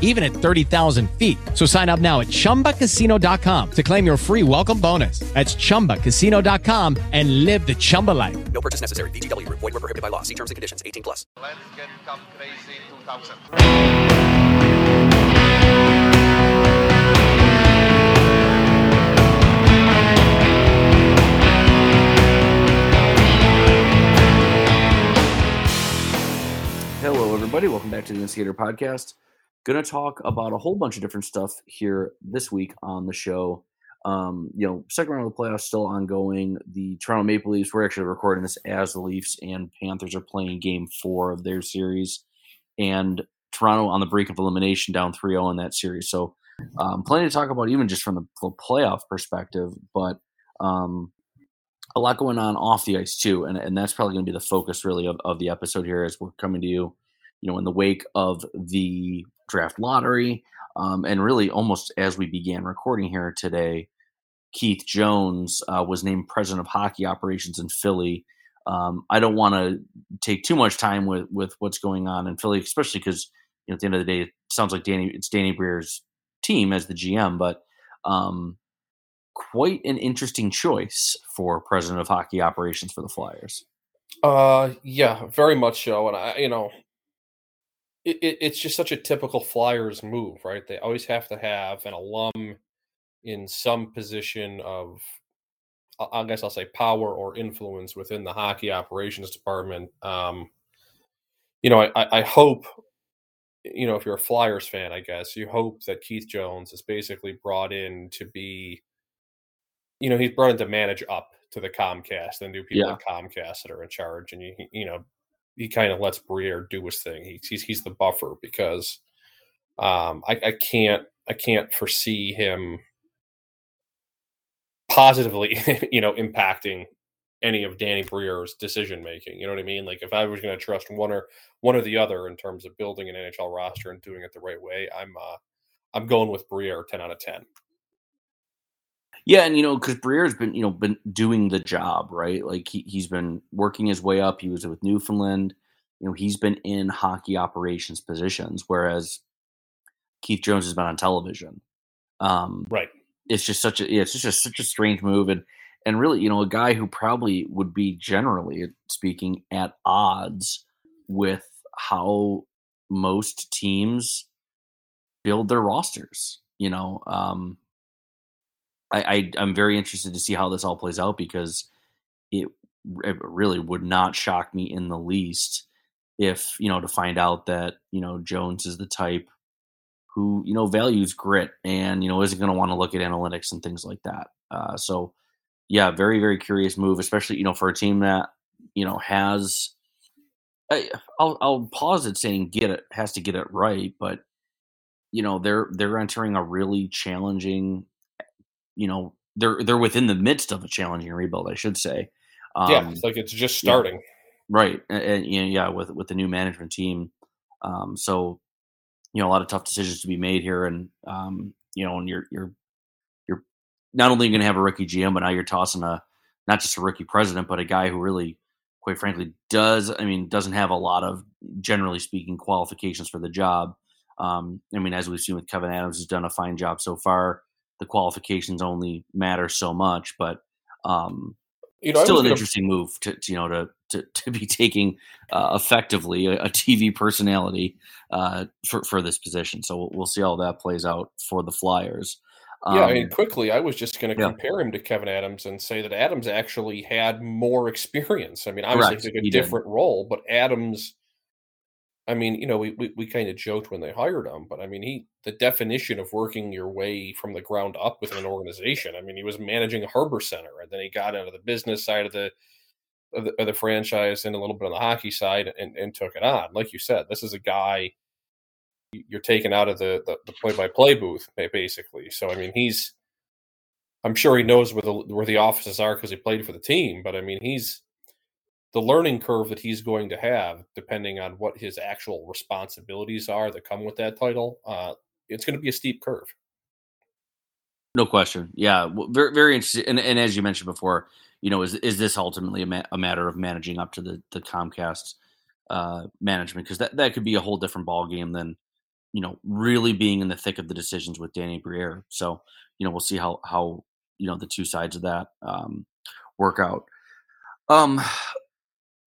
even at 30,000 feet. So sign up now at chumbacasino.com to claim your free welcome bonus. That's chumbacasino.com and live the Chumba life. No purchase necessary. VGW Group. Void were prohibited by law. See terms and conditions. 18 plus. Let's get come crazy 2000. Hello, everybody. Welcome back to the Instigator Podcast. Going to talk about a whole bunch of different stuff here this week on the show. Um, you know, second round of the playoffs still ongoing. The Toronto Maple Leafs, we're actually recording this as the Leafs and Panthers are playing game four of their series. And Toronto on the brink of elimination down 3 0 in that series. So, um, plenty to talk about, even just from the, playoff perspective. But um, a lot going on off the ice too, and and that's probably going to be the focus really of, of the episode here as we're coming to you, you know, in the wake of the draft lottery, um, and really almost as we began recording here today, Keith Jones uh, was named president of hockey operations in Philly. Um, I don't want to take too much time with with what's going on in Philly, especially because you know at the end of the day, it sounds like Danny it's Danny Briere's team as the GM, but um, quite an interesting choice for president of hockey operations for the Flyers. Uh, yeah, very much so. And I, you know, it, it, it's just such a typical Flyers move, right? They always have to have an alum in some position of, I guess I'll say, power or influence within the hockey operations department. Um, you know, I, I I hope, you know, if you're a Flyers fan, I guess you hope that Keith Jones is basically brought in to be, you know, he's brought in to manage up to the Comcast, the new people Yeah. at Comcast that are in charge, and you, you know, he kind of lets Briere do his thing. He, he's he's the buffer because um, I, I can't I can't foresee him positively, you know, impacting any of Danny Briere's decision making. You know what I mean? Like if I was going to trust one or one or the other in terms of building an NHL roster and doing it the right way, I'm uh, I'm going with Briere ten out of ten. Yeah, and you know, because Briere's been, you know, been doing the job, right? Like he he's been working his way up. He was with Newfoundland. You know, he's been in hockey operations positions, whereas Keith Jones has been on television. Um, Right. it's just such a yeah, it's just a, such a strange move, and and really, you know, a guy who probably would be generally speaking at odds with how most teams build their rosters. You know, um, I, I I'm very interested to see how this all plays out because it, it really would not shock me in the least if you know to find out that you know Jones is the type who you know values grit and you know isn't going to want to look at analytics and things like that. Uh, so yeah, very very curious move, especially you know for a team that you know has. I, I'll I'll pause it saying get it has to get it right, but you know they're they're entering a really challenging you know they're they're within the midst of a challenging rebuild i should say um, yeah, it's like it's just yeah. starting. right and, and yeah with with the new management team um, so you know a lot of tough decisions to be made here and um, you know and you're you're you're not only going to have a rookie gm but now you're tossing a not just a rookie president but a guy who really quite frankly does i mean doesn't have a lot of generally speaking qualifications for the job um, i mean as we've seen with kevyn adams has done a fine job so far the qualifications only matter so much but um, You know, still an gonna- interesting move to, to you know to to, to be taking uh, effectively a, a TV personality uh, for for this position. So we'll, we'll see how that plays out for the Flyers. Yeah, I Um, mean, quickly, I was just going to yeah. compare him to Kevyn Adams and say that Adams actually had more experience. I mean, obviously, Correct, he took a he did. different role, but Adams I mean, you know, we we, we kind of joked when they hired him, but I mean, he the definition of working your way from the ground up within an organization. I mean, he was managing a Harbor Center, and then he got into the business side of the of the, of the franchise and a little bit on the hockey side, and, and took it on. Like you said, this is a guy you're taken out of the the, the play-by-play booth basically. So I mean, he's I'm sure he knows where the where the offices are because he played for the team. But I mean, he's the learning curve that he's going to have, depending on what his actual responsibilities are that come with that title. Uh, it's going to be a steep curve. No question. Yeah, very very interesting. And, and as you mentioned before, you know, is is this ultimately a, ma- a matter of managing up to the the Comcast uh, management? Because that that could be a whole different ball game than you know really being in the thick of the decisions with Danny Briere. So you know, we'll see how how you know the two sides of that um, work out. Um,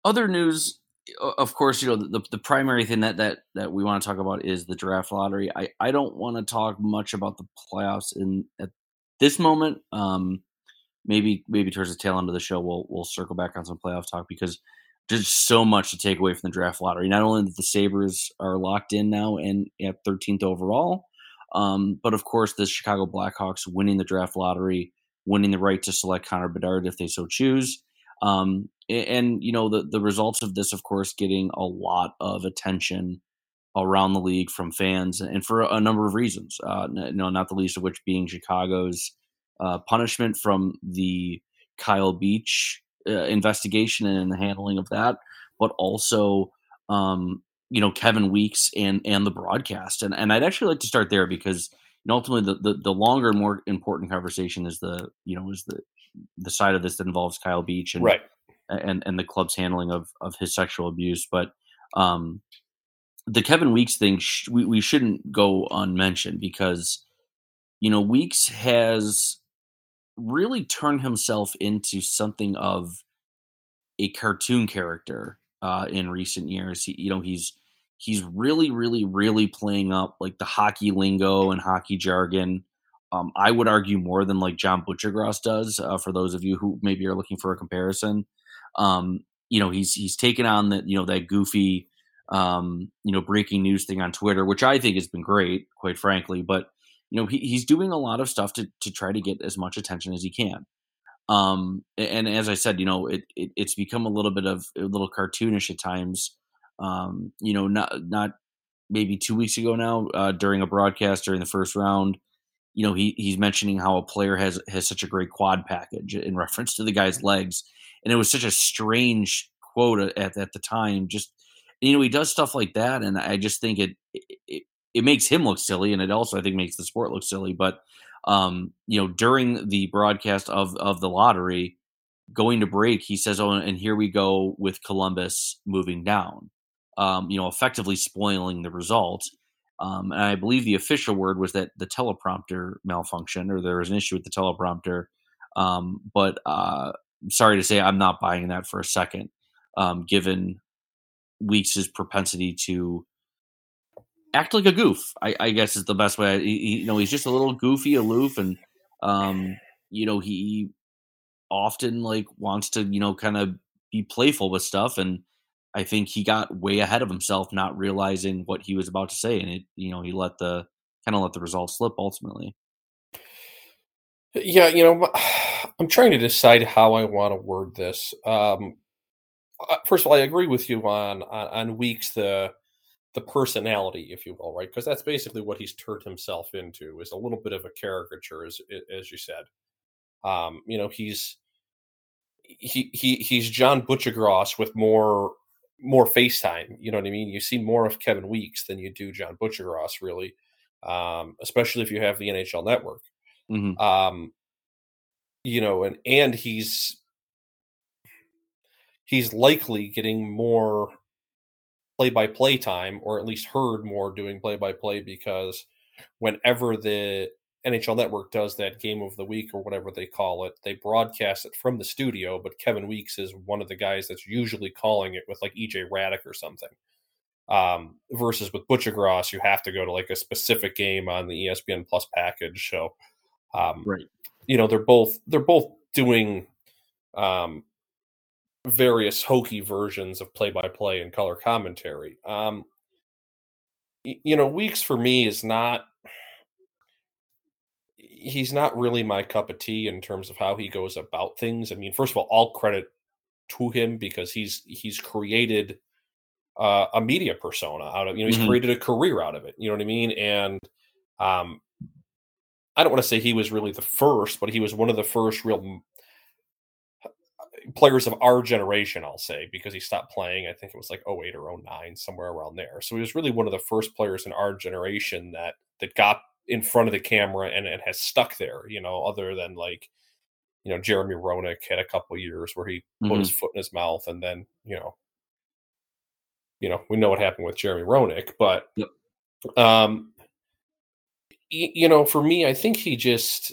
other news, of course, you know the, the primary thing that that that we want to talk about is the draft lottery. I I don't want to talk much about the playoffs in at this moment. Um, maybe maybe towards the tail end of the show we'll we'll circle back on some playoff talk because there's so much to take away from the draft lottery. Not only that the Sabres are locked in now and at 13th overall, um, but of course, the Chicago Blackhawks winning the draft lottery, winning the right to select Connor Bedard if they so choose. Um, and, you know, the, the results of this, of course, getting a lot of attention around the league from fans and for a number of reasons. Uh, you know, not the least of which being Chicago's uh, punishment from the Kyle Beach uh, investigation and the handling of that, but also um, you know Kevin Weekes and and the broadcast. And and I'd actually like to start there because ultimately the, the, the longer and more important conversation is the you know is the the side of this that involves Kyle Beach and right and and the club's handling of of his sexual abuse. But um, the Kevin Weekes thing sh- we we shouldn't go unmentioned because you know Weekes has really turned himself into something of a cartoon character uh, in recent years. He, you know, he's he's really, really, really playing up like the hockey lingo and hockey jargon. Um, I would argue more than like John Buccigross does. Uh, for those of you who maybe are looking for a comparison, um, you know, he's he's taken on that you know that goofy, um, you know, breaking news thing on Twitter, which I think has been great, quite frankly. But you know, he, he's doing a lot of stuff to to try to get as much attention as he can. Um, and as I said, you know, it, it, it's become a little bit of a little cartoonish at times. Um, you know, not not maybe two weeks ago now uh, during a broadcast during the first round. You know, he he's mentioning how a player has has such a great quad package in reference to the guy's legs, and it was such a strange quote at at the time. Just you know, he does stuff like that, and I just think it, it it makes him look silly, and it also I think makes the sport look silly. But um, you know, during the broadcast of of the lottery, going to break, he says, "Oh, and here we go with Columbus moving down," um, you know, effectively spoiling the result. Um, and I believe the official word was that the teleprompter malfunctioned, or there was an issue with the teleprompter. Um, but uh, sorry to say, I'm not buying that for a second, um, given Weekes' propensity to act like a goof. I, I guess is the best way. He, you know, he's just a little goofy, aloof, and um, you know, he often like wants to, you know, kind of be playful with stuff. And I think he got way ahead of himself, not realizing what he was about to say, and it, you know, he let the kind of let the results slip ultimately. Yeah, you know, I'm trying to decide how I want to word this. Um, first of all, I agree with you on on, on Weekes the the personality, if you will, right? Because that's basically what he's turned himself into is a little bit of a caricature, as as you said. Um, you know, he's he he he's John Buccigross with more more FaceTime. You know what I mean? You see more of Kevin Weekes than you do John Buccigross, really, um, especially if you have the NHL Network. Mm-hmm. Um, you know, and and he's he's likely getting more play by play time, or at least heard more doing play by play because whenever the NHL Network does that game of the week or whatever they call it, they broadcast it from the studio. But Kevin Weekes is one of the guys that's usually calling it with like EJ Hradek or something. Um, versus with Buccigross, you have to go to like a specific game on the ESPN Plus package. So, um, right, you know, they're both they're both doing um, various hokey versions of play by play and color commentary. Um, you know, Weekes for me is not he's not really my cup of tea in terms of how he goes about things. I mean, first of all, all credit to him because he's he's created uh, a media persona out of you know he's Mhm. created a career out of it. You know what I mean? And um, I don't want to say he was really the first, but he was one of the first real players of our generation, I'll say, because he stopped playing. I think it was like 08 or 09, somewhere around there. So he was really one of the first players in our generation that that got in front of the camera and, and has stuck there, you know, other than like, you know, Jeremy Roenick had a couple years where he put Mhm. his foot in his mouth and then, you know, you know, we know what happened with Jeremy Roenick, but Yep. um y- you know, for me, I think he just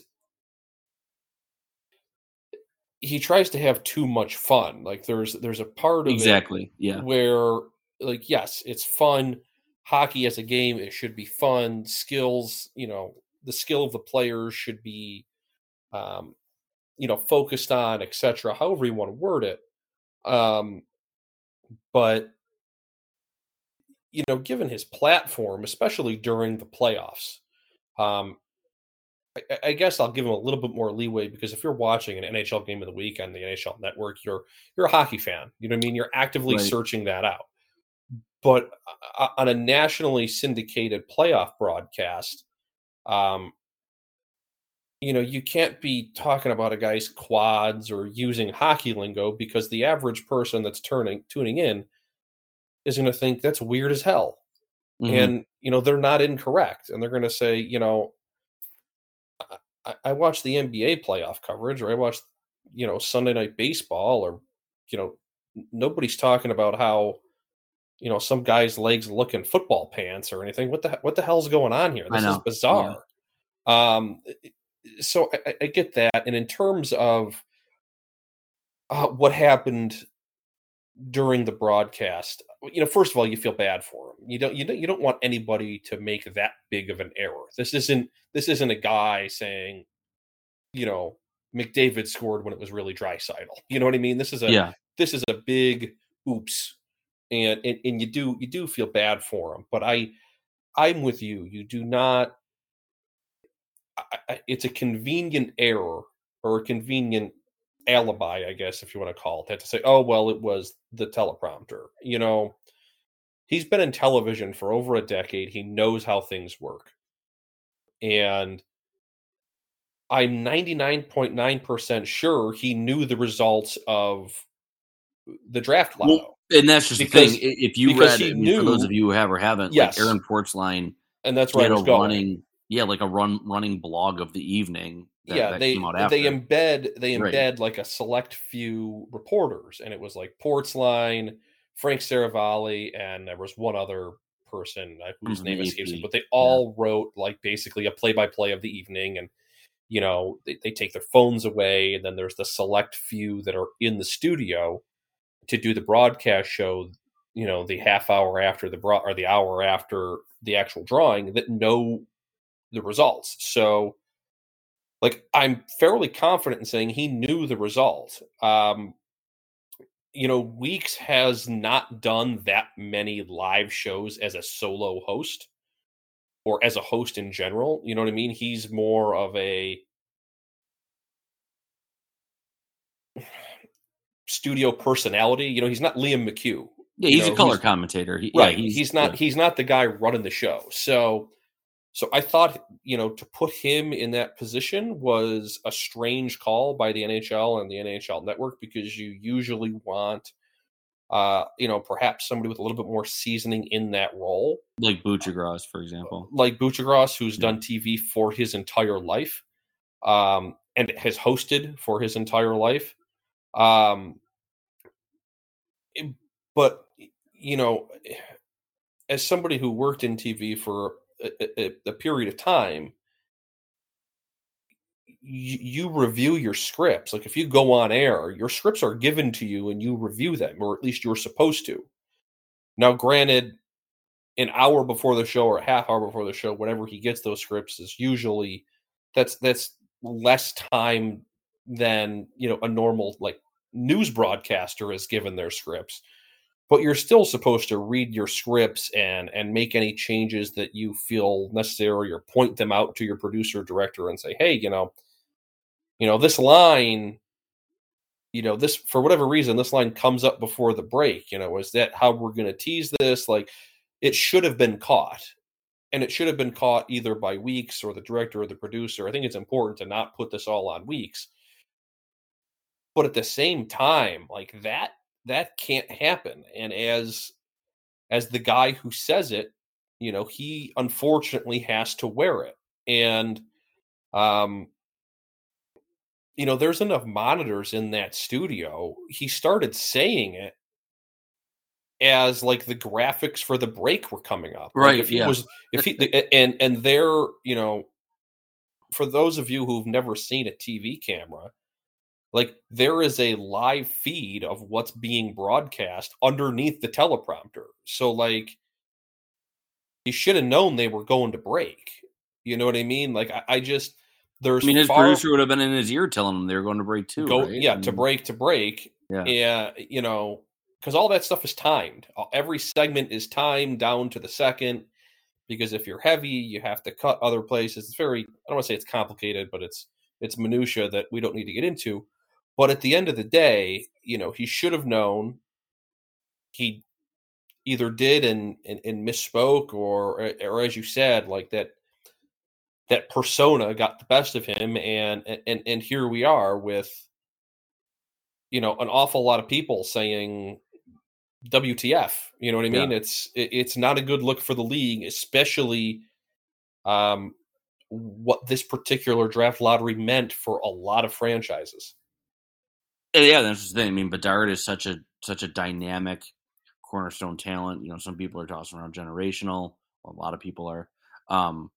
he tries to have too much fun. Like there's there's a part of it Exactly. Yeah. where like yes, it's fun. Hockey as a game, it should be fun. Skills, you know, the skill of the players should be um, you know, focused on, etc. However you want to word it. Um, but you know, given his platform, especially during the playoffs, um, I, I- guess I'll give him a little bit more leeway because if you're watching an NHL game of the week on the NHL Network, you're you're a hockey fan. You know what I mean? You're actively Right. searching that out. But uh, on a nationally syndicated playoff broadcast, um, you know, you can't be talking about a guy's quads or using hockey lingo because the average person that's turning tuning in is going to think that's weird as hell Mhm. and you know they're not incorrect and they're going to say you know I- I, I watch the nba playoff coverage or i watch you know sunday night baseball or you know nobody's talking about how you know some guy's legs look in football pants or anything. What the what the hell's going on here? This is know, yeah. bizarre um so I, I- get that. And in terms of uh, what happened during the broadcast you know first of all you feel bad for him. You don't you don't you don't want anybody to make that big of an error. This isn't this isn't a guy saying you know mcdavid scored when it was really dry you know what i mean? This is a yeah. this is a big oops and, and and you do you do feel bad for him but i i'm with you you do not I, it's a convenient error or a convenient alibi i guess if you want to call it that to say oh well it was the teleprompter you know? He's been in television for over a decade he knows how things work and i'm 99.9% sure he knew the results of the draft Well, lotto And that's just Because- the thing. If you read, I mean, for those of you who have or haven't, Yes. like Aaron Portzline, and that's he where i was going running, yeah, like a run running blog of the evening. That, yeah that they came out after. they embed they Right. embed like a select few reporters and it was like portzline frank Seravalli, and there was one other person uh, whose From name escapes me but they all wrote like basically a play-by-play of the evening and you know they, they take their phones away and then there's the select few that are in the studio to do the broadcast show you know the half hour after the broad or the hour after the actual drawing that know the results. So like i'm fairly confident in saying he knew the result. Um you know weekes has not done that many live shows as a solo host or as a host in general. You know what i mean? He's more of a studio personality you know he's not liam mchugh yeah, you he's know, a color who's- commentator. He, right yeah, he's, not yeah. he's not the guy running the show so so i thought you know to put him in that position was a strange call by the nhl and the nhl network because you usually want uh you know perhaps somebody with a little bit more seasoning in that role like Buccigross, for example. like Buccigross, who's Yeah. done TV for his entire life, um, and has hosted for his entire life. Um, but you know, as somebody who worked in TV for a, a, a period of time, you, you review your scripts. Like if you go on air, your scripts are given to you, and you review them, or at least you're supposed to. Now, granted, an hour before the show or a half hour before the show, whenever he gets those scripts, is usually that's that's less time than you know a normal like news broadcaster is given their scripts. But you're still supposed to read your scripts and and make any changes that you feel necessary or point them out to your producer director and say hey you know you know this line you know this for whatever reason this line comes up before the break you know is that how we're going to tease this? Like it should have been caught and it should have been caught either by weekes or the director or the producer. I think it's important to not put this all on weekes. But at the same time like that that can't happen and as as the guy who says it you know he unfortunately has to wear it and um you know there's enough monitors in that studio he started saying it as like the graphics for the break were coming up like Right, if he yeah. was if he and and they're you know for those of you who've never seen a tv camera like there is a live feed of what's being broadcast underneath the teleprompter so like he should have known they were going to break you know what i mean like i, I just there's I mean, his far- producer would have been in his ear telling him they were going to break too. go right? yeah I to break to break Yeah. yeah you know because all that stuff is timed every segment is timed down to the second because if you're heavy you have to cut other places it's very i don't want to say it's complicated but it's it's minutia that we don't need to get into but at the end of the day you know he should have known he either did and and, and misspoke or or as you said like that that persona got the best of him and and and here we are with you know an awful lot of people saying WTF you know what I mean? It's it, it's not a good look for the league especially um what this particular draft lottery meant for a lot of franchises Yeah, that's the thing. I mean, Bedard is such a such a dynamic cornerstone talent. You know, some people are tossing around generational. A lot of people are. Um,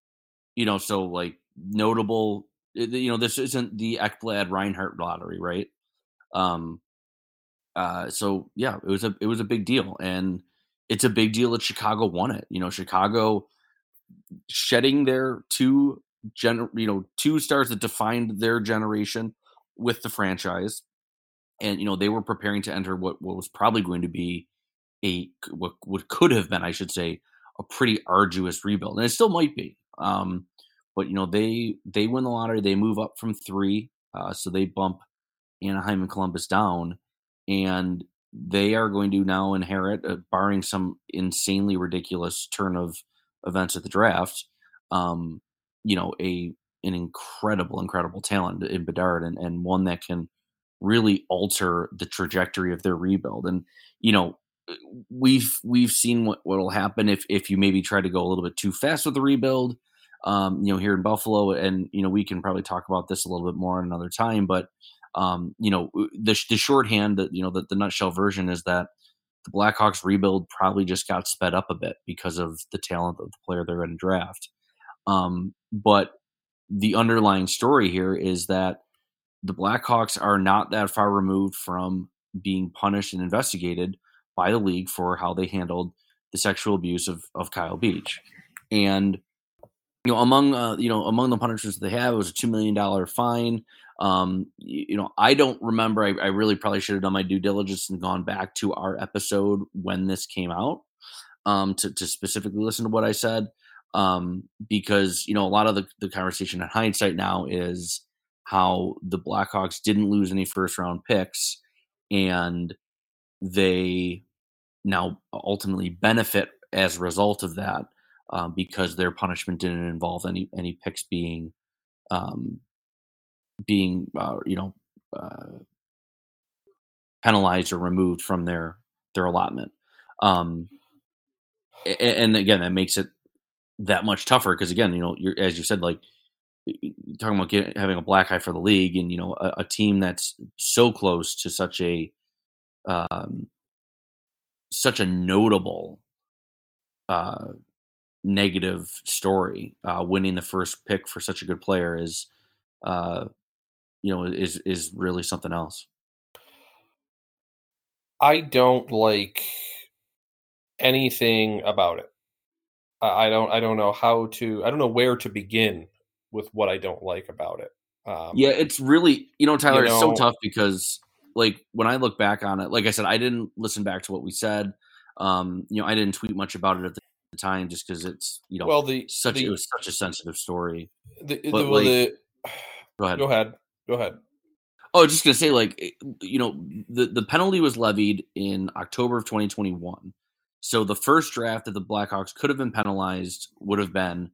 you know, so like notable. eh, You know, this isn't the Ekblad Reinhart lottery, right? Um, uh, so yeah, it was a it was a big deal, and it's a big deal that Chicago won it. You know, Chicago shedding their two gen, you know, two stars that defined their generation with the franchise and you know they were preparing to enter what, what was probably going to be a what, what could have been i should say a pretty arduous rebuild and it still might be um but you know they they win the lottery they move up from three uh, so they bump anaheim and columbus down and they are going to now inherit uh, barring some insanely ridiculous turn of events at the draft um you know a an incredible incredible talent in bedard and, and one that can really alter the trajectory of their rebuild. And you know, we've we've seen what what'll happen if if you maybe try to go a little bit too fast with the rebuild. Um, you know, here in Buffalo, and you know, we can probably talk about this a little bit more another time. But um, you know, the the shorthand that you know the, the nutshell version is that the Blackhawks rebuild probably just got sped up a bit because of the talent of the player they're going to draft. Um, but the underlying story here is that the Blackhawks are not that far removed from being punished and investigated by the league for how they handled the sexual abuse of, of Kyle Beach. And you know, among uh, you know among the punishments they have it was a two million dollar fine. Um, you, you know, I don't remember. I, I really probably should have done my due diligence and gone back to our episode when this came out um, to to specifically listen to what I said. Um, because you know a lot of the, the conversation in hindsight now is how the Blackhawks didn't lose any first round picks and they now ultimately benefit as a result of that um, because their punishment didn't involve any any picks being um, being uh, you know uh, penalized or removed from their their allotment. Um, a- and again, that makes it that much tougher because again, you know, as you said, like talking about get, having a black eye for the league, and you know, a, a team that's so close to such a um, such a notable uh, negative story, uh, winning the first pick for such a good player is, uh, you know, is is really something else. I don't like anything about it. I I don't. I don't know how to. I don't know where to begin with what I don't like about it. Um, Yeah, it's really you know, Tyler, it's so tough because like when I look back on it, like I said, I didn't listen back to what we said. Um, you know, I didn't tweet much about it at the time just because it's you know Well, the such the, it was such a sensitive story. the, the, well, like- the- Go ahead. go ahead, go ahead. Oh, just gonna say, like, you know, the the penalty was levied in October of 2021. So the first draft that the Blackhawks could have been penalized would have been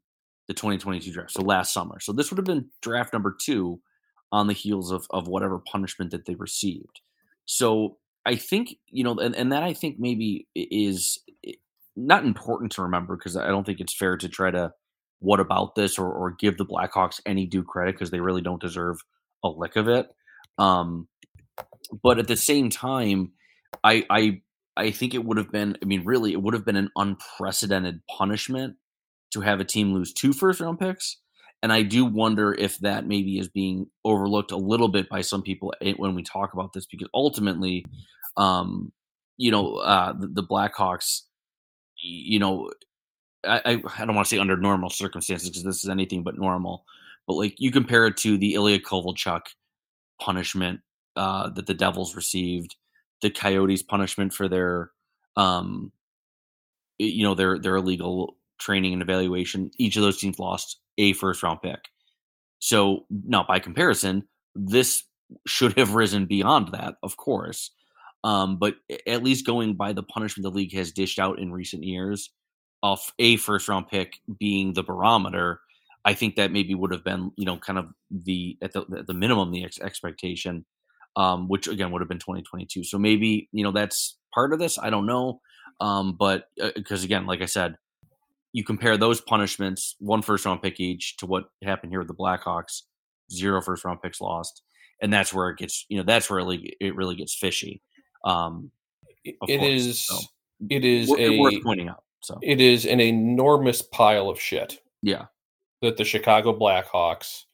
the 2022 draft, so last summer. So this would have been draft number two on the heels of of whatever punishment that they received. So I think you know, and, and that I think maybe is not important to remember because I don't think it's fair to try to what about this or, or give the Blackhawks any due credit because they really don't deserve a lick of it. Um, but at the same time, I I I think it would have been. I mean, really, it would have been an unprecedented punishment to have a team lose two first round picks. And I do wonder if that maybe is being overlooked a little bit by some people eh, when we talk about this, because ultimately, um, you know, uh, the, Blackhawks, you know, I, I, I don't want to say under normal circumstances because this is anything but normal, but like you compare it to the Ilya Kovalchuk punishment uh, that the Devils received, the Coyotes punishment for their, um, you know, their their illegal training and evaluation. Each of those teams lost a first round pick. So now, by comparison, this should have risen beyond that, of course. Um, but at least going by the punishment the league has dished out in recent years, of a first round pick being the barometer, I think that maybe would have been, you know, kind of the at the, at the minimum the ex- expectation, um, which again would have been 2022. So maybe you know that's part of this. I don't know, um, but because again, like I said, you compare those punishments, one first round pick each, to what happened here with the Blackhawks, zero first round picks lost, and that's where it gets, you know, that's where it really, it really gets fishy. Um, It it course, is so. it is wor- a worth pointing out. So it is an enormous pile of shit yeah, that the Chicago Blackhawks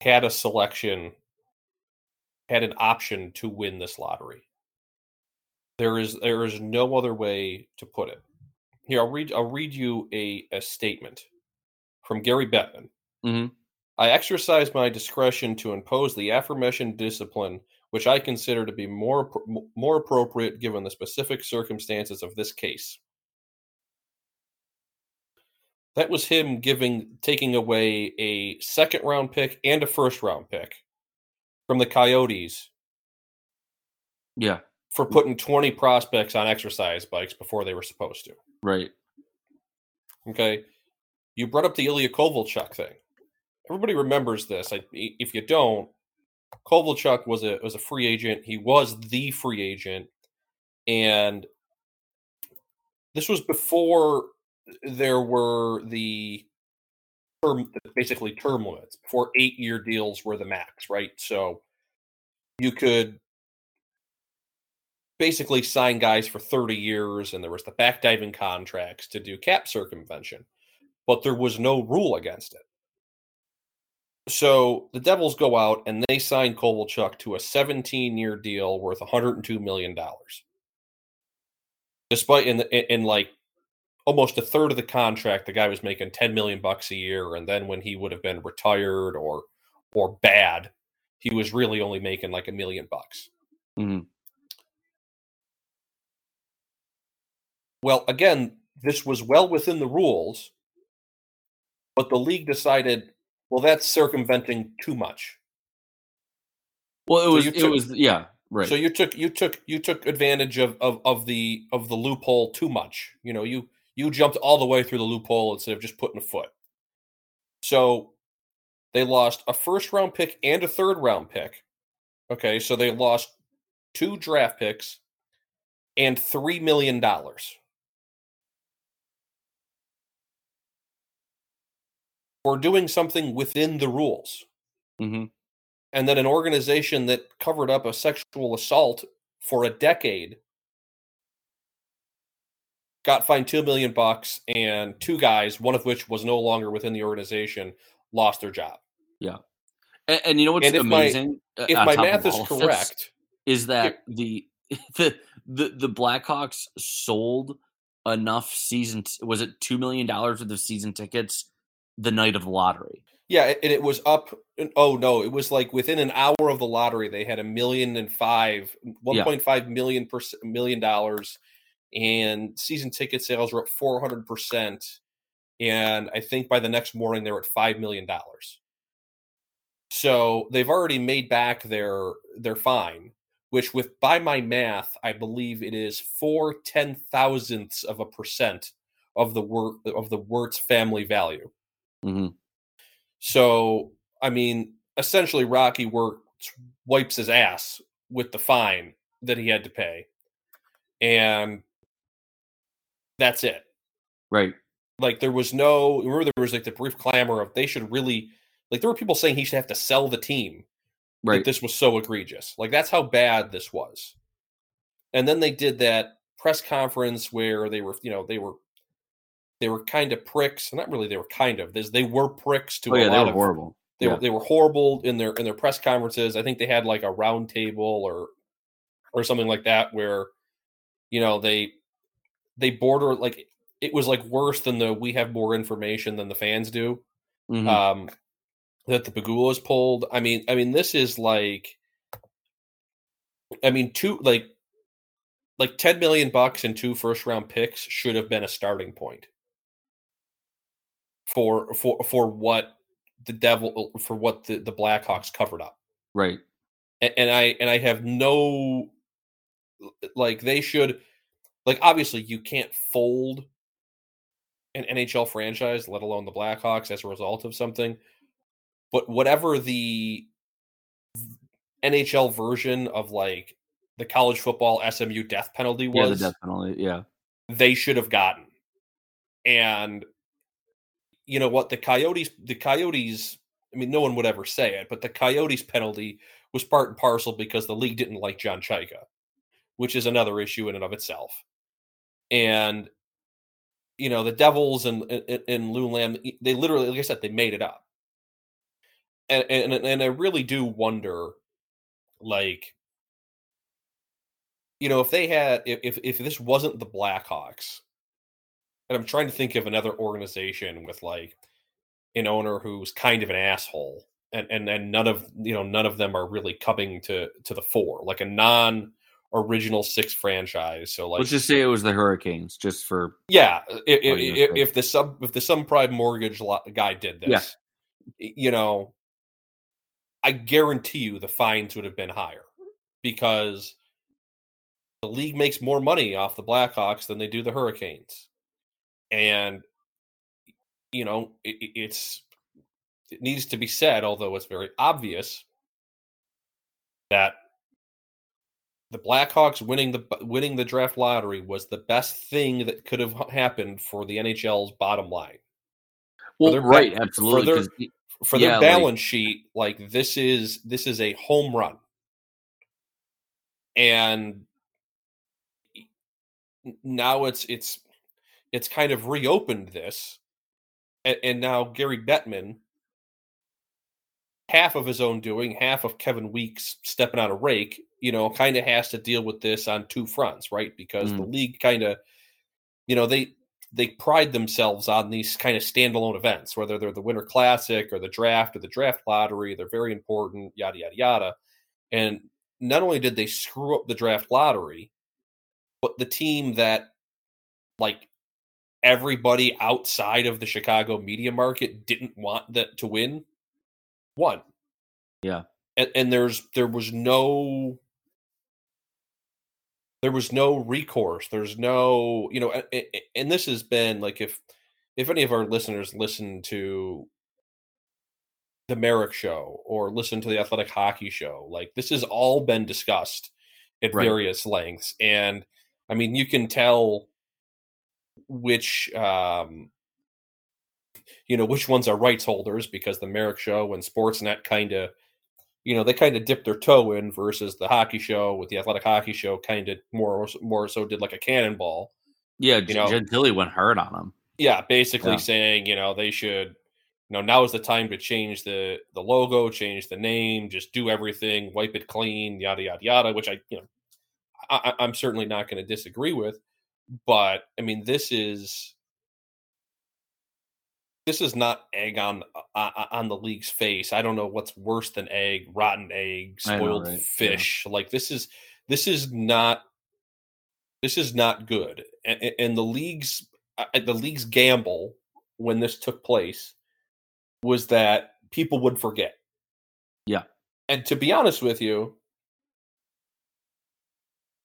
had a selection, had an option to win this lottery. There is there is no other way to put it. Here, I'll read I'll read you a, a statement from Gary Bettman. Mhm. I exercise my discretion to impose the aforementioned discipline, which I consider to be more more appropriate given the specific circumstances of this case. That was him giving taking away a second round pick and a first round pick from the Coyotes yeah, for putting 20 prospects on exercise bikes before they were supposed to. Right. Okay. You brought up the Ilya Kovalchuk thing. Everybody remembers this. I, if you don't, Kovalchuk was a was a free agent. He was the free agent, and this was before there were the term, basically term limits. Before eight year deals were the max, right? So you could basically sign guys for 30 years and there was the backdiving contracts to do cap circumvention but there was no rule against it. So the devils go out and they sign kovalchuk to a 17 year deal worth 102 million dollars. Despite in, the, in like almost a third of the contract the guy was making 10 million bucks a year and then when he would have been retired or or bad he was really only making like a million bucks. Mhm. Well, again, this was well within the rules, but the league decided, well, that's circumventing too much. Well, it So was, you it was, yeah, right. So you took you took you took advantage of, of of the of the loophole too much. You know, you you jumped all the way through the loophole instead of just putting a foot. So they lost a first round pick and a third round pick. Okay, so they lost two draft picks and three million dollars. For doing something within the rules. hmm and then an organization that covered up a sexual assault for a decade got fined 2 million bucks and two guys one of which was no longer within the organization lost their job Yeah, And, and you know what's And if amazing? uh, if my math is correct is that the the the the Blackhawks sold enough season was it two million dollars worth of season tickets the night of the lottery. Yeah, and it was up. Oh no, it was like within an hour of the lottery, they had a million and five, one Yeah. point five million per million dollars, and season ticket sales were up four hundred percent. And I think by the next morning, they were at five million dollars. So they've already made back their their fine, which, with by my math, I believe it is four ten thousandths of a percent of the wor- of the Wirtz family value. Hmm So, I mean, essentially, Rocky Wirtz wipes his ass with the fine that he had to pay, and that's it. Right. Like, there was no. Remember, there was like the brief clamor of they should really. Like, there were people saying he should have to sell the team. Right. This was so egregious. Like, that's how bad this was. And then they did that press conference where they were, you know, they were. They were kind of pricks. Not really. They were kind of. They were pricks to oh a yeah, they were of horrible. they Yeah. were they were horrible in their in their press conferences. I think they had like a round table or or something like that where you know they they border like it was like worse than the we have more information than the fans do. Mhm. Um that the Pegulas pulled. I mean, I mean this is like I mean two like like 10 million bucks and two first round picks should have been a starting point for for for what the devil for what the, the Blackhawks covered up. right. And, and I and I have no like they should like obviously you can't fold an NHL franchise, let alone the Blackhawks as a result of something. But whatever the NHL version of like the college football SMU death penalty Yeah, was, the death penalty. Yeah. they should have gotten. And you know what? The Coyotes, the Coyotes, I mean, no one would ever say it, but the Coyotes penalty was part and parcel because the league didn't like John Chayka, which is another issue in and of itself. And you know, the Devils and and, and Lou Lamb, they literally, like I said, they made it up. And and and I really do wonder, like, you know, if they had, if if, if this wasn't the Blackhawks, and I'm trying to think of another organization with like an owner who's kind of an asshole, and and and none of you know none of them are really coming to to the fore, like a non original six franchise. So like, Let's just say it was the Hurricanes, just for yeah, if, if, if, the sub if the Sun Pride mortgage guy did this, Yeah. you know, I guarantee you the fines would have been higher because the league makes more money off the Blackhawks than they do the Hurricanes, and you know it, it- it's it needs to be said, although it's very obvious that the Blackhawks winning the winning the draft lottery was the best thing that could have happened for the NHL's bottom line. well, ba- right, for their- For Yeah, their like- balance sheet, like this is this is a home run. And now it's it's it's kind of reopened this and, and now Gary Bettman half of his own doing, half of Kevin Weekes stepping on a rake, you know, kind of has to deal with this on two fronts, right? Because the mm. league kind of, you know, they they pride themselves on these kind of standalone events, whether they're the Winter Classic or the draft or the draft lottery. They're very important, yada yada yada. And not only did they screw up the draft lottery, but the team that like everybody outside of the Chicago media market didn't want that to win won. Yeah. And, and there's there was no there was no recourse. There's no, you know, and this has been like if if any of our listeners listen to the Marek show or listen to the athletic hockey show, like this has all been discussed at Right. various lengths. And I mean, you can tell which um you know which ones are rights holders because the Marek show and Sportsnet kind of you know they kind of dipped their toe in versus the hockey show with the athletic hockey show kind of more more so did like a cannonball yeah, you know- Gentille went hard on him. yeah basically Yeah. saying you know they should you know now is the time to change the the logo change the name just do everything wipe it clean yada yada yada which i you know I- i'm certainly not going to disagree with but i mean this is this is not egg on uh, on the league's face. I don't know what's worse than egg, rotten egg, I know, spoiled right? Yeah. fish. Like this is this is not this is not good. And, and the league's uh, the league's gamble when this took place was that people would forget. Yeah. And to be honest with you,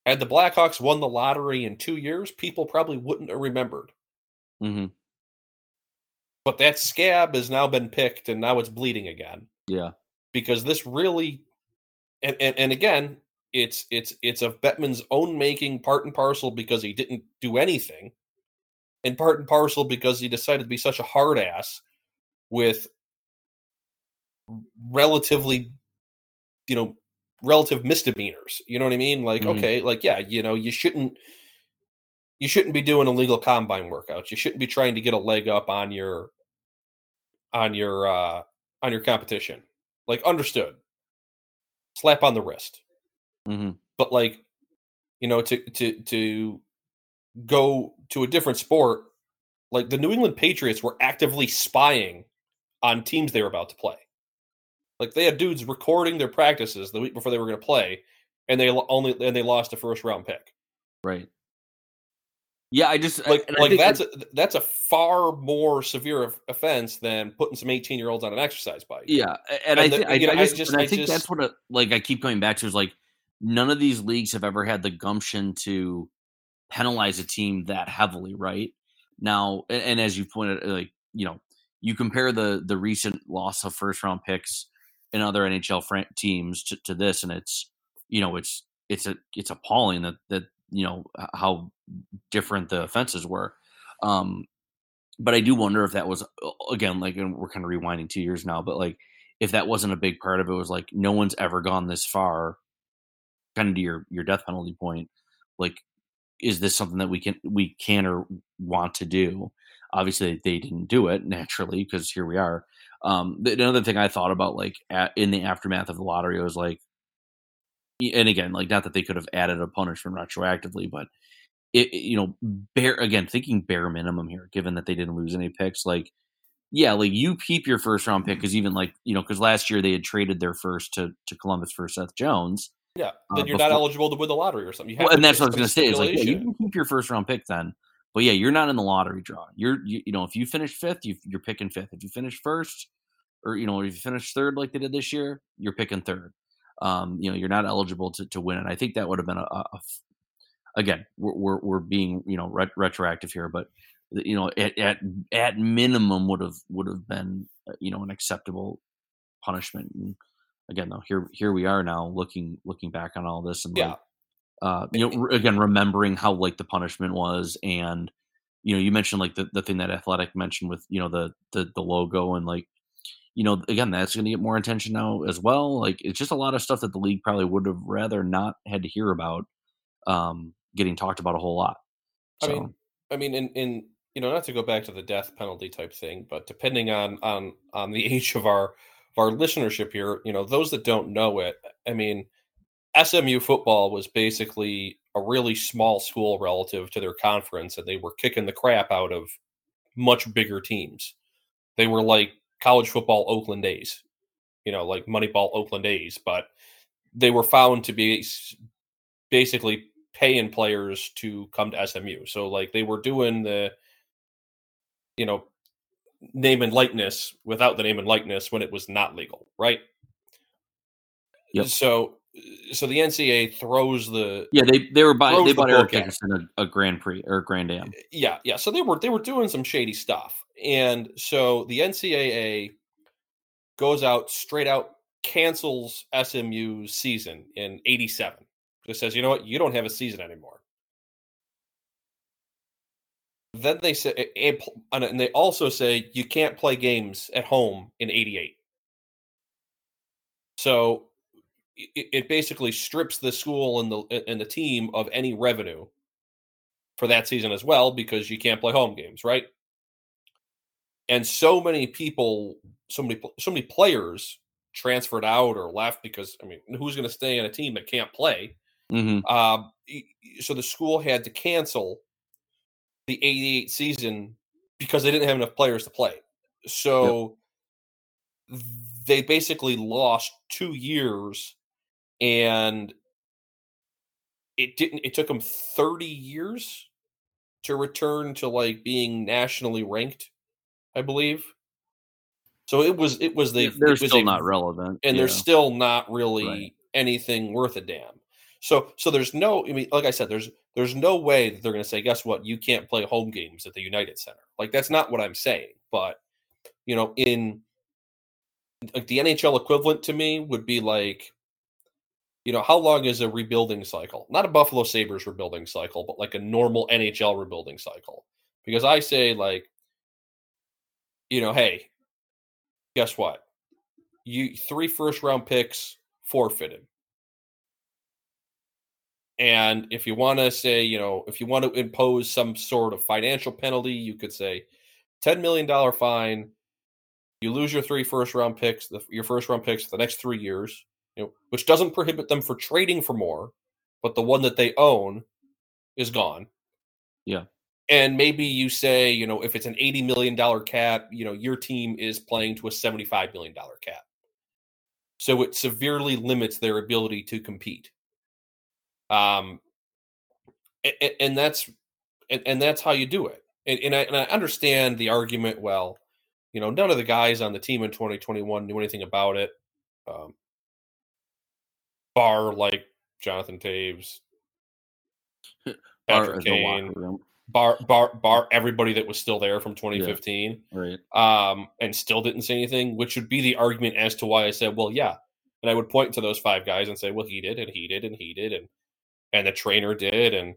had the Blackhawks won the lottery in two years, people probably wouldn't have remembered. hmm But that scab has now been picked and now it's bleeding again. Yeah. Because this really and, and, and again, it's it's it's of Bettman's own making part and parcel because he didn't do anything, and part and parcel because he decided to be such a hard ass with relatively you know relative misdemeanors you know what i mean? Like Mhm. okay like yeah you know you shouldn't you shouldn't be doing illegal combine workouts. You shouldn't be trying to get a leg up on your on your uh on your competition. Like understood. Slap on the wrist. Hmm but like you know to to to go to a different sport like the new england patriots were actively spying on teams they were about to play like they had dudes recording their practices the week before they were going to play and they only and they lost a first round pick Right. Yeah, I just like I like that's a, that's a far more severe offense than putting some 18 year olds on an exercise bike Yeah, and, And I, the- I, know, I just, just- I think that's what a, like I keep coming back to is like none of these leagues have ever had the gumption to penalize a team that heavily, right? Now, and, and as you pointed, like you know, you compare the the recent loss of first round picks in other NHL fran- teams to, to this, and it's you know, it's it's a it's appalling that that you know how different the offenses were. Um, but I do wonder if that was again like and we're kind of rewinding two years now, but like if that wasn't a big part of it was like no one's ever gone this far, kind of to your your death penalty point. Like, is this something that we can we can or want to do? Obviously, they didn't do it naturally because here we are. Um, the, another thing I thought about like at, in the aftermath of the lottery was like, and again, like not that they could have added a punishment retroactively, but it, it- you know, bare again thinking bare minimum here, given that they didn't lose any picks, like yeah, like you keep your first round pick because even like you know because last year they had traded their first to to Columbus for Seth Jones, yeah uh, then you're not eligible to win the lottery or something you have well, and that's what I was gonna say. Is like yeah, you can keep your first round pick then, but yeah, you're not in the lottery draw. You're you, you know if you finish fifth, you, you're picking fifth. If you finish first, or you know if you finish third like they did this year, you're picking third. Um, you know you're not eligible to to win it. I think that would have been a, again we're, we're we're being you know ret- retroactive here, but you know at at at minimum would have would have been uh, you know an acceptable punishment. And again though here here we are now looking looking back on all this and yeah like, uh, you know, again, remembering how like the punishment was, and you know, you mentioned like the, the thing that Athletic mentioned with you know the the the logo and like you know again that's going to get more attention now as well. Like it's just a lot of stuff that the league probably would have rather not had to hear about um, getting talked about a whole lot. I mean, I mean, in in you know, not to go back to the death penalty type thing, but depending on on on the age of our of our listenership here, you know, those that don't know it, I mean, SMU football was basically a really small school relative to their conference, and they were kicking the crap out of much bigger teams. They were like college football Oakland A's, you know, like Moneyball Oakland A's, but they were found to be basically paying players to come to SMU. So like they were doing the you know name and likeness without the name and likeness when it was not legal, right? Yep. So so the NCAA throws the yeah, they they were buying they the bought Eric book a, a Grand Prix or Grand Am. yeah, yeah. So they were they were doing some shady stuff. And so the NCAA goes out straight out cancels SMU's season in 87. Just says, "You know what? You don't have a season anymore." Then they say and and they also say you can't play games at home in 88. So it, it basically strips the school and the and the team of any revenue for that season as well because you can't play home games, right? And so many people, so many so many players transferred out or left because I mean, who's going to stay in a team that can't play? hmm Um, y- y- so the school had to cancel the 88 season because they didn't have enough players to play. So they basically lost two years and it didn't it took them 30 years to return to like being nationally ranked i believe so it was it was the Yeah, they're was still a- not relevant. and yeah. there's still not really Right. anything worth a damn so so there's no i mean like i said there's there's no way that they're going to say guess what you can't play home games at the united center like that's not what i'm saying but you know in like the nhl equivalent to me would be like you know how long is a rebuilding cycle? Not a buffalo sabres rebuilding cycle but like a normal nhl rebuilding cycle. Because i say like you know hey guess what? You three first round picks forfeited. And if you want to say you know if you want to impose some sort of financial penalty you could say 10 million dollar fine you lose your three first round picks the, your first round picks for the next three years you know, which doesn't prohibit them for trading for more, but the one that they own is gone. Yeah. And maybe you say, you know, if it's an $80 million cap, you know, your team is playing to a $75 million cap. So it severely limits their ability to compete. Um, and, that's and, and that's how you do it. And, and I and I understand the argument. Well, you know, none of the guys on the team in 2021 knew anything about it. Um, bar like Jonathan Toews, Patrick Kane, bar bar bar everybody that was still there from 2015, right? um, and still didn't say anything, which would be the argument as to why I said, well, yeah, and I would point to those five guys and say, well, he did, and he did, and he did, and and the trainer did, and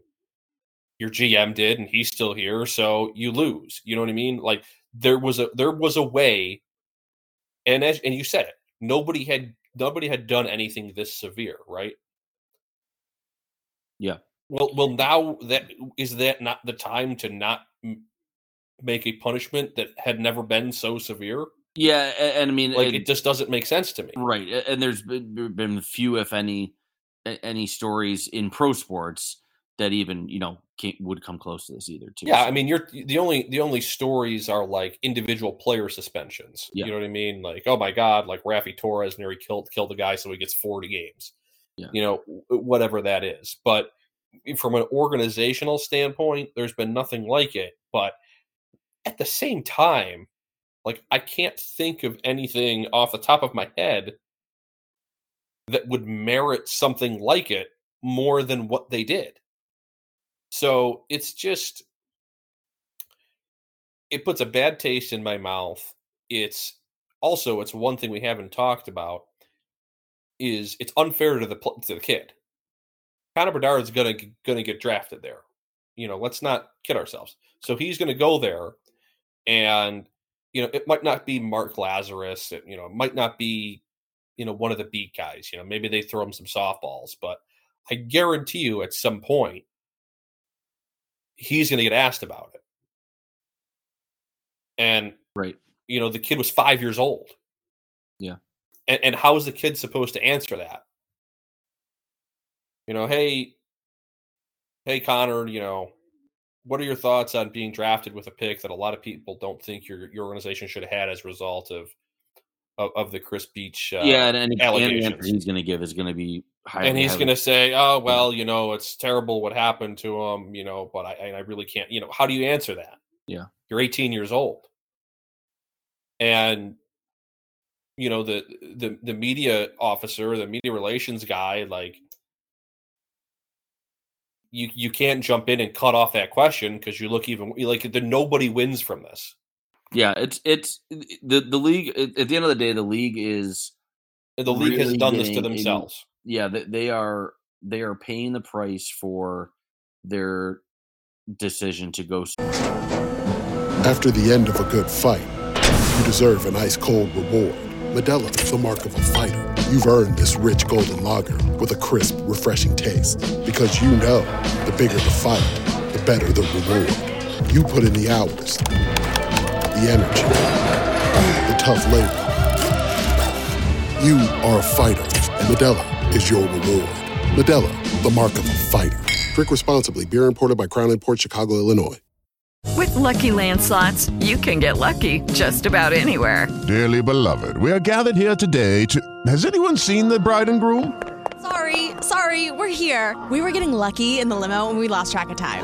your GM did, and he's still here, so you lose. You know what I mean? Like there was a there was a way, and as and you said it, nobody had nobody had done anything this severe, right? Yeah. Well, well, now that is that not the time to not m- make a punishment that had never been so severe? Yeah, a- and, I mean, Like and- it just doesn't make sense to me. right, and there's been, been few, if any, any stories in pro sports that even you know would come close to this either. Too. Yeah, so- I mean, you're the only the only stories are like individual player suspensions. Yeah. You know what I mean? Like, oh my god, like Raffi Torres nearly killed killed a guy, so he gets forty games. Yeah. You know, whatever that is. But from an organizational standpoint, there's been nothing like it. But at the same time, like I can't think of anything off the top of my head that would merit something like it more than what they did. So it's just it puts a bad taste in my mouth. It's also it's one thing we haven't talked about is it's unfair to the to the kid. Connor Bedard is gonna gonna get drafted there. You know, let's not kid ourselves. So he's gonna go there, and you know it might not be Mark Lazerus. It, you know, it might not be you know one of the beat guys. You know, maybe they throw him some softballs, but I guarantee you at some point he's going to get asked about it. And right. you know, the kid was five years old. Yeah. And, and how is the kid supposed to answer that? You know, hey, hey, Connor, you know, what are your thoughts on being drafted with a pick that a lot of people don't think your your organization should have had as a result of of, of the Chris Beach? Uh, yeah, and, and, and answer he's going to give is going to be highly, and he's going to say, "Oh well, you know, it's terrible what happened to him, you know, but I, I really can't, you know, how do you answer that? Yeah. you're 18 years old, and you know the the the media officer, the media relations guy, like you you can't jump in and cut off that question because you look even like the, nobody wins from this. Yeah, it's it's the the league. At at the end of the day, the league is And the league has done this to getting a- themselves. yeah they, they are they are paying the price for their decision to go. After the end of a good fight, you deserve an ice cold reward. Modelo is the mark of a fighter. You've earned this rich golden lager with a crisp, refreshing taste. Because you know the bigger the fight, the better the reward. You put in the hours, the energy, the tough labor. You are a fighter, and Modelo is your reward. Modelo, the mark of a fighter. Drink responsibly. Beer imported by Crown Port Chicago, Illinois. With With Lucky Land slots, you can get lucky just about anywhere. Dearly beloved, we are gathered here today to. Has anyone seen the bride and groom? Sorry, sorry, we're here. We were getting lucky in the limo and we lost track of time.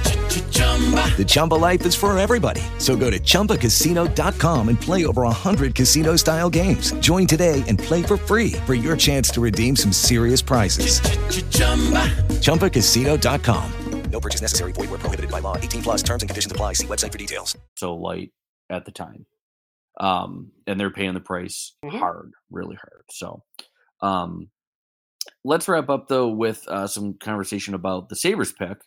The Chumba life is for everybody. So go to ChumbaCasino.com and play over 100 casino style games. Join today and play for free for your chance to redeem some serious prizes. ChumbaCasino.com. No purchase necessary. Void where prohibited by law. 18 plus terms and conditions apply. See website for details. So light at the time. Um, and they're paying the price hard, really hard. So um let's wrap up though with uh, some conversation about the Sabres pick.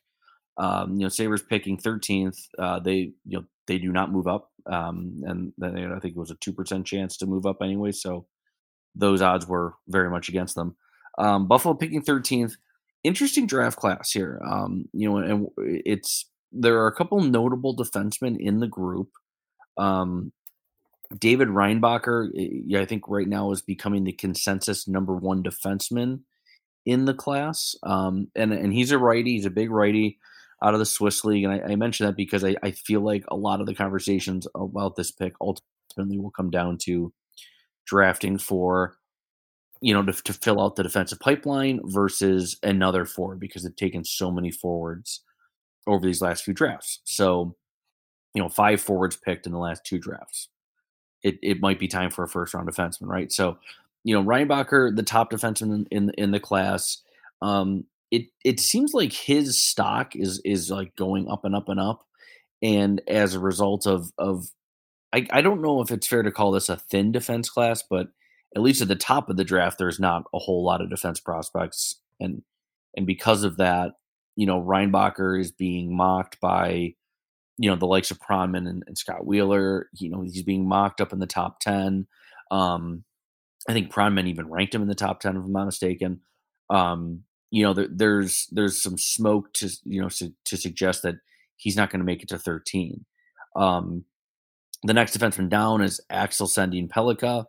Um, you know, Sabres picking 13th. Uh, they, you know, they do not move up. Um, and then I think it was a 2% chance to move up anyway. So those odds were very much against them. Um, Buffalo picking 13th. Interesting draft class here. Um, you know, and it's, there are a couple notable defensemen in the group. Um, David Reinbacher, I think right now is becoming the consensus number one defenseman in the class. Um, and and he's a righty. He's a big righty out of the Swiss league. And I, I mention that because I, I feel like a lot of the conversations about this pick ultimately will come down to drafting for, you know, to, to fill out the defensive pipeline versus another forward because they've taken so many forwards over these last few drafts. So, you know, five forwards picked in the last two drafts. It, it might be time for a first round defenseman, right? So, you know, Reinbacher, the top defenseman in in, in the class, um, it it seems like his stock is is like going up and up and up, and as a result of of, I I don't know if it's fair to call this a thin defense class, but at least at the top of the draft, there's not a whole lot of defense prospects, and and because of that, you know, Reinbacher is being mocked by you know the likes of Pronman and, and, Scott Wheeler. You know he's being mocked up in the top ten. Um, I think Pronman even ranked him in the top ten, if I'm not mistaken. Um, you know, there, there's there's some smoke to you know to, to suggest that he's not going to make it to 13. Um, the next defenseman down is Axel Sandin Pellikka.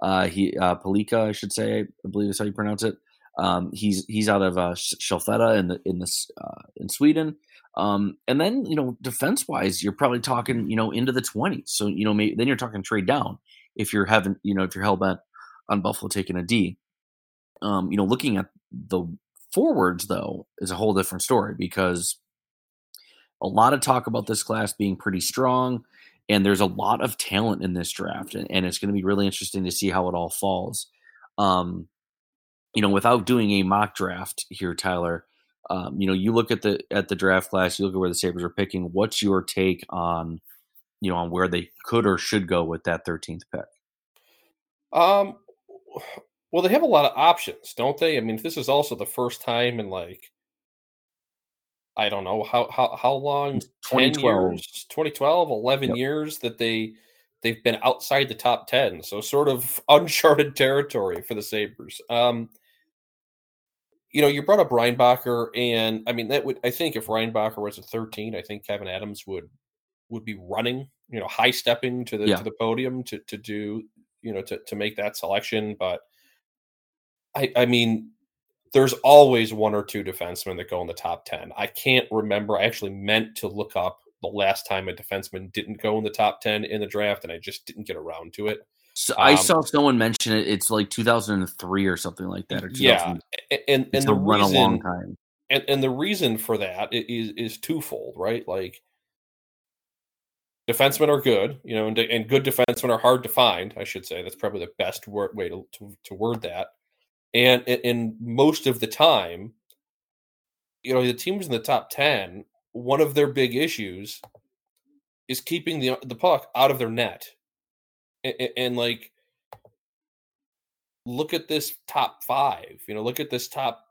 Uh, he uh, Pelika, I should say, I believe is how you pronounce it. Um, he's he's out of uh, Skellefteå in the in this uh, in Sweden. Um, and then you know, defense wise, you're probably talking you know into the 20s. So you know, maybe, then you're talking trade down if you're having you know if you're hell bent on Buffalo taking a D. Um, you know, looking at the forwards though is a whole different story because a lot of talk about this class being pretty strong and there's a lot of talent in this draft and, and it's going to be really interesting to see how it all falls. Um, you know without doing a mock draft here tyler um, you know you look at the at the draft class you look at where the sabres are picking what's your take on you know on where they could or should go with that 13th pick? Um well, they have a lot of options, don't they? I mean, this is also the first time in like I don't know how how how long 2012 years, 2012, 11 yep. years that they they've been outside the top 10. So sort of uncharted territory for the Sabres. Um you know, you brought up Reinbacher and I mean that would I think if Reinbacher was at 13, I think Kevyn Adams would would be running, you know, high stepping to the Yeah. to the podium to to do, you know, to to make that selection, but I, I mean, there's always one or two defensemen that go in the top 10. I can't remember. I actually meant to look up the last time a defenseman didn't go in the top 10 in the draft, and I just didn't get around to it. so i Um, saw someone mention it it's like 2003 or something like that or 2000 Yeah. And, and, it's the run reason, a long time And, and the reason for that is, i- is, is twofold, right? Like, defensemen are good, you know, and, and good defensemen are hard to find, I should say. That's probably the best word, way to, to, to word that. And in, most of the time, you know, the teams in the top 10, one of their big issues is keeping the the puck out of their net. And, and like look at this top 5, you know, look at this top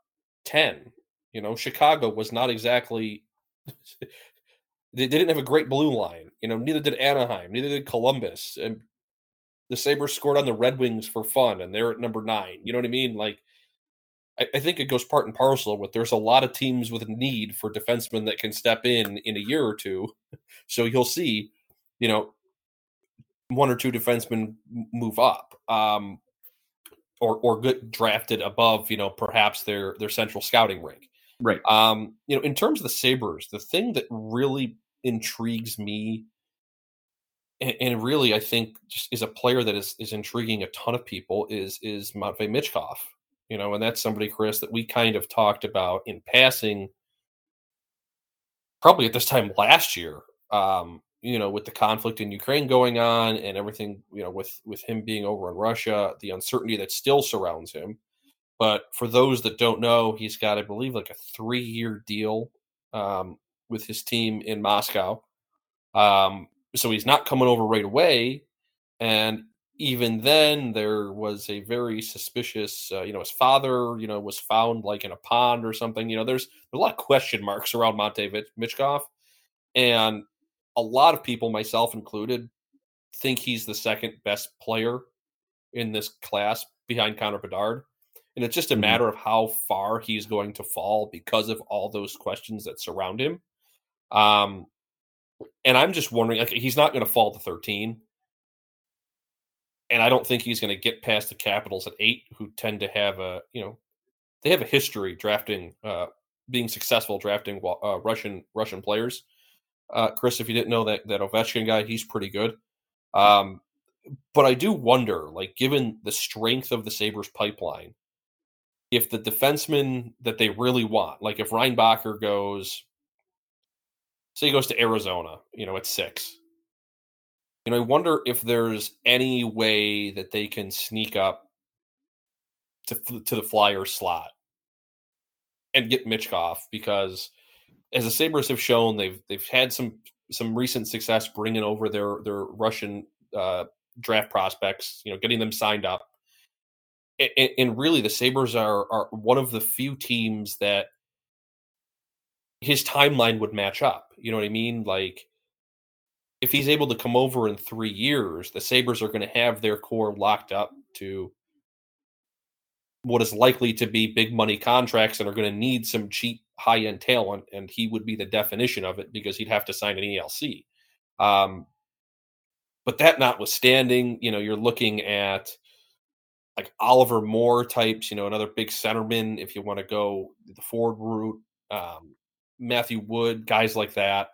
10. You know, Chicago was not exactly they didn't have a great blue line You know, neither did Anaheim, neither did Columbus. And the Sabres scored on the Red Wings for fun, and they're at number nine. You know what I mean? Like, I, I think it goes part and parcel with there's a lot of teams with a need for defensemen that can step in in a year or two. So you'll see, you know, one or two defensemen move up. Um, or or get drafted above, you know, perhaps their their central scouting rank. Right. Um, you know, in terms of the Sabres, the thing that really intrigues me and, and really I think just is a player that is is intriguing a ton of people is is Matvey Michkov. You know, and that's somebody, Chris, that we kind of talked about in passing probably at this time last year. Um, you know, with the conflict in Ukraine going on and everything, you know, with with him being over in Russia, the uncertainty that still surrounds him. But for those that don't know, he's got, I believe, like a three year deal um, with his team in Moscow. Um, so he's not coming over right away. And even then, there was a very suspicious, uh, you know, his father, you know, was found like in a pond or something. You know, there's, there's a lot of question marks around Matvey Michkov. And a lot of people, myself included, think he's the second best player in this class behind Connor Bedard. And it's just a matter of how far he's going to fall because of all those questions that surround him. Um, and I'm just wondering, like, he's not going to fall to 13. And I don't think he's going to get past the Capitals at eight, who tend to have a, you know, they have a history drafting, uh, being successful drafting uh, Russian Russian players. Uh, Chris, if you didn't know that that Ovechkin guy, he's pretty good. Um, but I do wonder, like, given the strength of the Sabres pipeline, if the defenseman that they really want, like if Reinbacher goes, say he goes to Arizona, you know, at six, you know, I wonder if there's any way that they can sneak up to to the flyer slot and get Michkov because as the Sabres have shown, they've they've had some some recent success bringing over their their Russian uh, draft prospects, you know, getting them signed up. And, and really, the Sabres are are one of the few teams that his timeline would match up. You know what I mean? Like, if he's able to come over in three years, the Sabres are going to have their core locked up to what is likely to be big money contracts and are going to need some cheap high end talent, and he would be the definition of it because he'd have to sign an ELC. Um, but that notwithstanding, you know, you're looking at like Oliver Moore types, you know, another big centerman if you want to go the forward route, um, Matthew Wood, guys like that.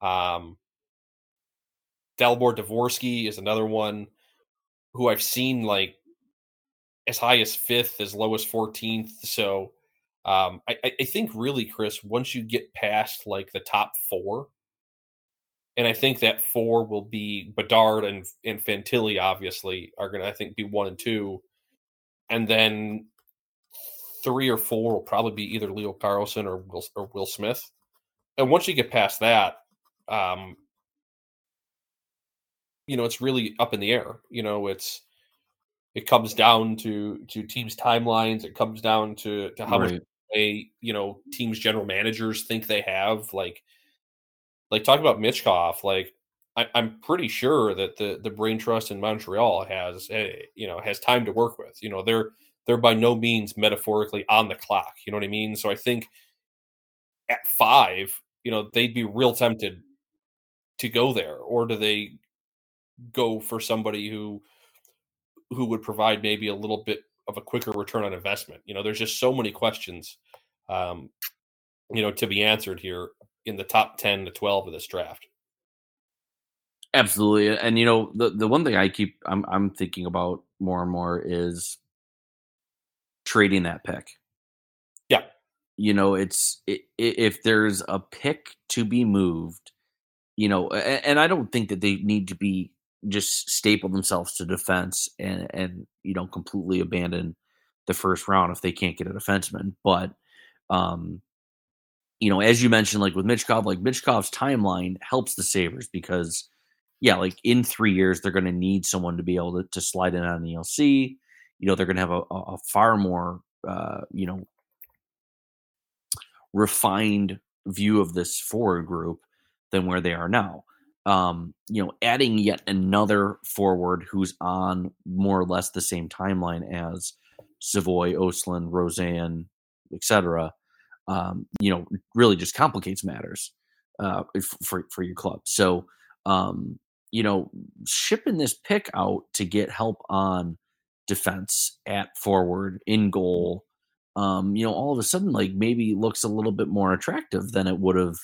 Um, Dalibor Dvorsky is another one who I've seen like as high as fifth, as low as 14th. So um, I, I think really, Chris, once you get past like the top four, and I think that four will be Bedard and and Fantilli, obviously, are going to I think be one and two, and then three or four will probably be either Leo Carlsson or Will or Will Smith. And once you get past that, um, you know, it's really up in the air. You know, it's it comes down to to teams' timelines. It comes down to to how right. much a you know teams' general managers think they have. Like, like talk about Michkov. Like, I, am pretty sure that the the brain trust in Montreal has a, you know has time to work with. You know, they're they're by no means metaphorically on the clock. You know what I mean? So I think at five, you know, they'd be real tempted to go there, or do they go for somebody who who would provide maybe a little bit of a quicker return on investment? You know, there's just so many questions, um, you know, to be answered here in the top 10 to 12 of this draft. Absolutely. And you know, the the one thing I keep I'm I'm thinking about more and more is trading that pick. Yeah. You know, it's it, if there's a pick to be moved, you know, and, and I don't think that they need to be just staple themselves to defense and and you know completely abandon the first round if they can't get a defenseman. But um, you know, as you mentioned, like with Michkov, like Michkov's timeline helps the Sabres because yeah, like in three years they're going to need someone to be able to, to slide in on the ELC. You know, they're going to have a, a, far more uh, you know refined view of this forward group than where they are now. um, you know, adding yet another forward who's on more or less the same timeline as Savoie, Ostlund, Rosén, etc. Um, you know, really just complicates matters uh, for for your club. So, um, you know, shipping this pick out to get help on defense at forward in goal, um, you know, all of a sudden, like maybe looks a little bit more attractive than it would have,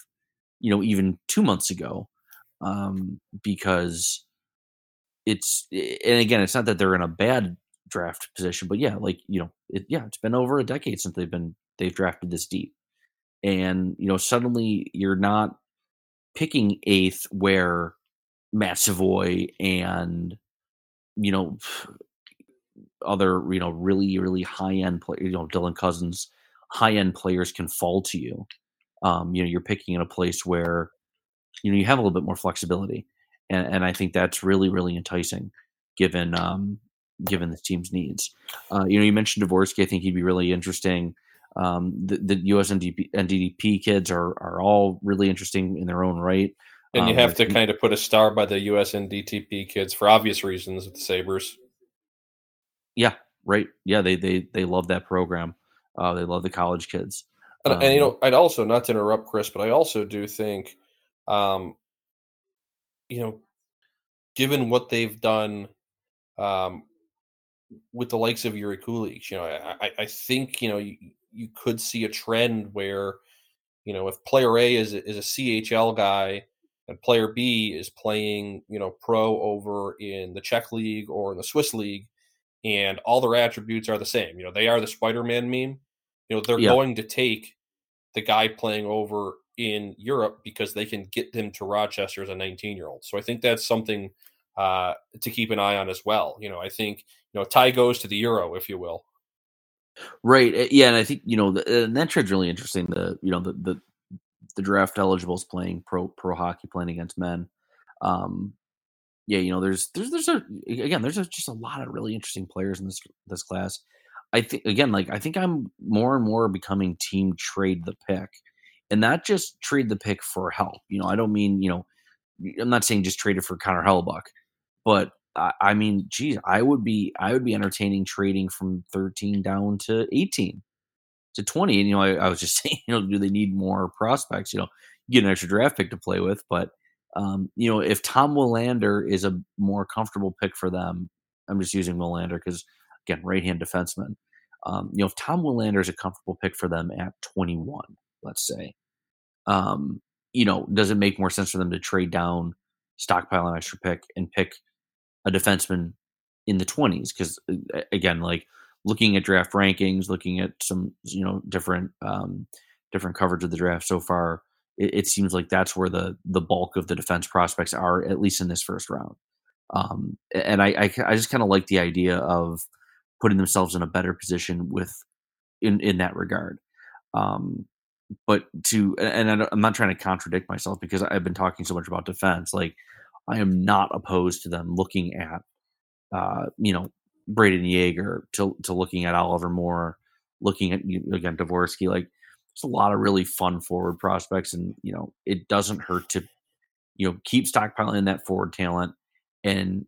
you know, even two months ago um, because it's and again, it's not that they're in a bad draft position, but yeah, like you know, it, yeah, it's been over a decade since they've been they've drafted this deep, and you know, suddenly you're not picking eighth where Matt Savoie and you know other you know really really high end players, you know Dylan Cozens high end players can fall to you. Um, you know, you're picking in a place where you know you have a little bit more flexibility, and, and I think that's really really enticing, given um, given the team's needs. Uh, you know, you mentioned Dvorsky. I think he'd be really interesting. Um, the, the US NDP, NDDP kids are are all really interesting in their own right. And you Um, have to kind of put a star by the US and DTP kids for obvious reasons with the Sabres. Yeah, right. Yeah, they they they love that program. Uh, they love the college kids. And, and you Um, know, I'd also not to interrupt Chris, but I also do think, um, you know, given what they've done, um, with the likes of Jiri Kulich, you know, I, I, I think you know you, you could see a trend where, you know, if player A is is a CHL guy and player B is playing, you know, pro over in the Czech league or in the Swiss league, and all their attributes are the same. You know, they are the Spider-Man meme. You know, they're Yeah. going to take the guy playing over in Europe because they can get them to Rochester as a 19 year old. So I think that's something uh, to keep an eye on as well. You know, I think you know tie goes to the Euro, if you will. Right. uh, Yeah, and I think you know, the, and that trade's really interesting. The you know the the, the draft eligibles playing pro pro hockey playing against men. Um, yeah, you know, there's there's there's a again there's a, just a lot of really interesting players in this this class. I think again, like I think I'm more and more becoming team trade the pick, and not just trade the pick for help. You know, I don't mean you know, I'm not saying just trade it for Connor Hellebuyck, but I, I mean, geez, I would be I would be entertaining trading from 13 down to 18 to 20. And you know, I, I was just saying, you know, do they need more prospects? You know, get an extra draft pick to play with, but um, you know, if Tom Willander is a more comfortable pick for them, I'm just using Willander because again, right hand defenseman. Um, you know, if Tom Willander is a comfortable pick for them at 21, let's say, um, you know, does it make more sense for them to trade down, stockpile an extra pick, and pick a defenseman in the 20s? Because again, like looking at draft rankings, looking at some you know different um, different coverage of the draft so far, it, it seems like that's where the the bulk of the defense prospects are, at least in this first round. Um, and I, I, I just kind of like the idea of putting themselves in a better position with in in that regard. Um, but to and I I'm not trying to contradict myself because I've been talking so much about defense. Like I am not opposed to them looking at uh, you know Brayden Yager to to looking at Oliver Moore, looking at again Dvorsky. Like there's a lot of really fun forward prospects, and you know it doesn't hurt to you know keep stockpiling that forward talent. And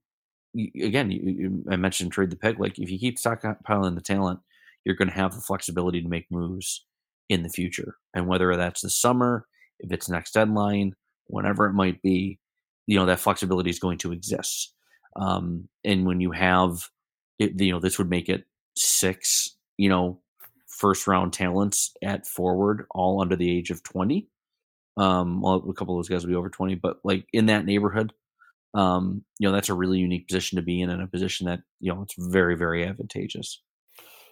you, again, you, you, I mentioned trade the pick. Like if you keep stockpiling the talent, you're going to have the flexibility to make moves in the future. And whether that's the summer, if it's next deadline, whenever it might be, you know that flexibility is going to exist. Um, and when you have, it, you know, this would make it six, you know, first round talents at forward, all under the age of twenty. Um, well, a couple of those guys will be over twenty, but like in that neighborhood, um, you know, that's a really unique position to be in, and a position that you know it's very, very advantageous.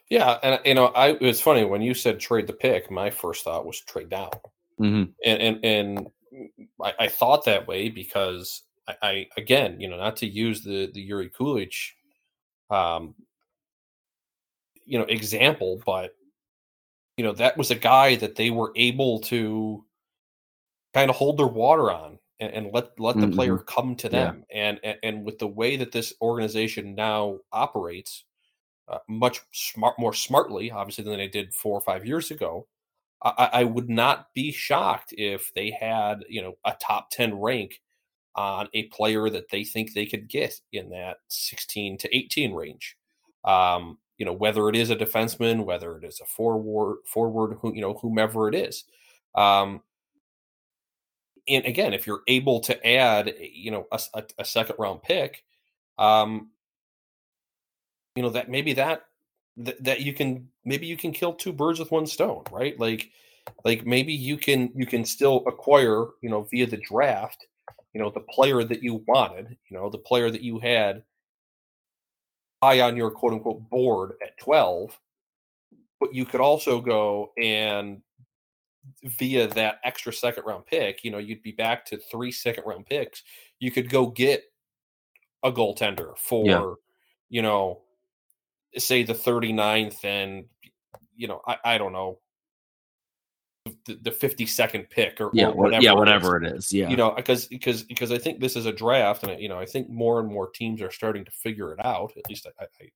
Yeah, and you know, I it was funny when you said trade the pick. My first thought was trade down, Mm-hmm. and and and I, I thought that way because I, I again, you know, not to use the the Jiri Kulich, um, you know, example, but you know, that was a guy that they were able to kind of hold their water on and, and let let the player Mhm. come to Yeah. them, and, and and with the way that this organization now operates, uh, much smart, more smartly, obviously, than they did four or five years ago. I, I would not be shocked if they had, you know, a top ten rank on a player that they think they could get in that 16 to 18 range. Um, you know, whether it is a defenseman, whether it is a forward, forward, who, you know, whomever it is. Um, and again, if you're able to add, you know, a, a, a second round pick, um, you know that maybe that, that that you can maybe you can kill two birds with one stone, right? Like, like maybe you can you can still acquire, you know, via the draft, you know, the player that you wanted, you know, the player that you had high on your quote unquote board at 12, but you could also go and via that extra second round pick, you know, you'd be back to three second round picks. You could go get a goaltender for, Yeah. you know, say the 39th and, you know, I, I don't know, the, the 52nd pick or, Yeah, or whatever. yeah, whatever is. it is, yeah. You know, because, because, because I think this is a draft and, you know, I think more and more teams are starting to figure it out. At least I, I,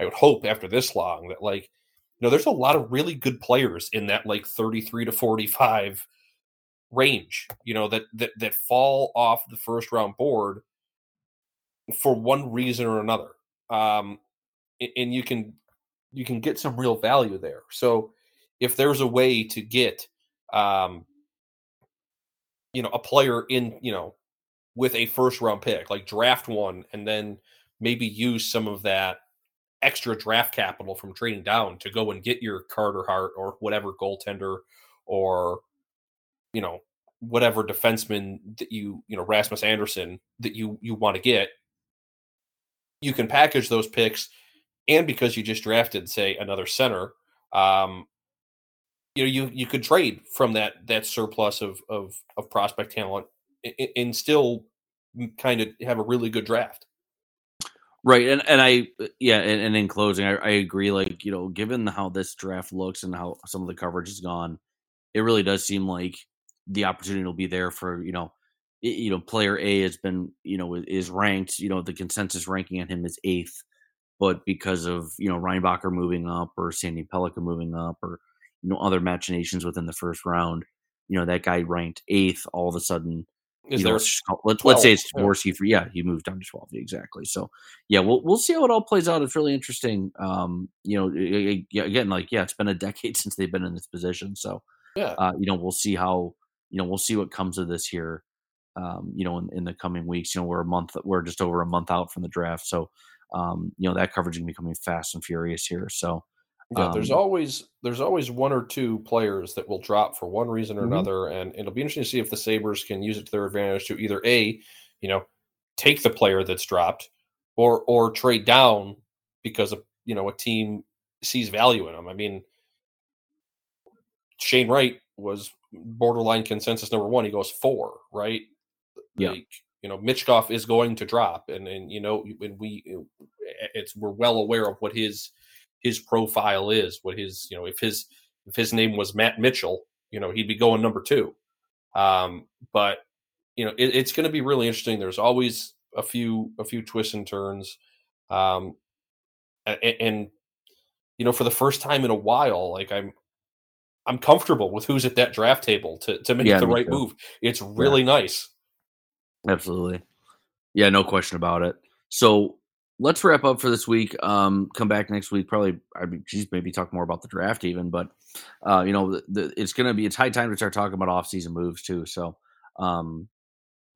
I would hope after this long that like, you know, there's a lot of really good players in that like 33 to 45 range, you know, that that that fall off the first round board for one reason or another. Um and you can you can get some real value there. So if there's a way to get um you know a player in, you know, with a first round pick, like draft one and then maybe use some of that extra draft capital from trading down to go and get your Carter Hart or whatever goaltender or you know whatever defenseman that you you know Rasmus Andersson that you you want to get you can package those picks and because you just drafted say another center um you know you you could trade from that that surplus of of of prospect talent and still kind of have a really good draft Right, and and I uh, yeah, and, and in closing, I, I agree. Like you know, given how this draft looks and how some of the coverage is gone, it really does seem like the opportunity will be there for you know, you know, player A has been you know is ranked. You know, the consensus ranking on him is eighth, but because of you know Reinbacher moving up or Sandin Pellikka moving up or you know other machinations within the first round, you know that guy ranked eighth. All of a sudden, Is you know, there let's, just call- let's, let's 12? say it's. Dvorsky for yeah, he moved down to twelve exactly. So yeah, we'll we'll see how it all plays out. It's really interesting. Um, you know, a- a- yeah, again, like yeah, it's been a decade since they've been in this position. So Yeah. uh, you know, we'll see how you know we'll see what comes of this here. Um, you know, in, in the coming weeks, you know, we're a month, we're just over a month out from the draft, so um, you know that coverage is gonna be coming fast and furious here. So Yeah, there's um, always there's always one or two players that will drop for one reason or Mhm. another, and it'll be interesting to see if the Sabres can use it to their advantage to either a, you know, take the player that's dropped, or or trade down because of you know a team sees value in them. I mean, Shane Wright was borderline consensus number one. He goes four, right? Yeah. Like, you know, Michkov is going to drop, and and you know, and we it's we're well aware of what his his profile is. What his you know, if his if his name was Matt Mitchell, you know, he'd be going number two. Um, but you know, it, it's going to be really interesting. There's always a few a few twists and turns, um, and, and you know, for the first time in a while, like I'm I'm comfortable with who's at that draft table to to make Yeah, the right too. move. It's really nice. Absolutely. Yeah, no question about it. So let's wrap up for this week. Um, come back next week. Probably, I mean, geez, maybe talk more about the draft even. But uh, you know, the, the, it's gonna be it's high time to start talking about off-season moves too. So, um,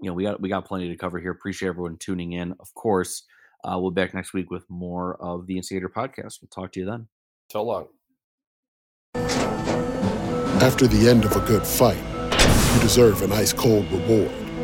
you know, we got we got plenty to cover here. Appreciate everyone tuning in. Of course, uh, we'll be back next week with more of the Instigator podcast. We'll talk to you then. So long. After the end of a good fight, you deserve an ice cold reward.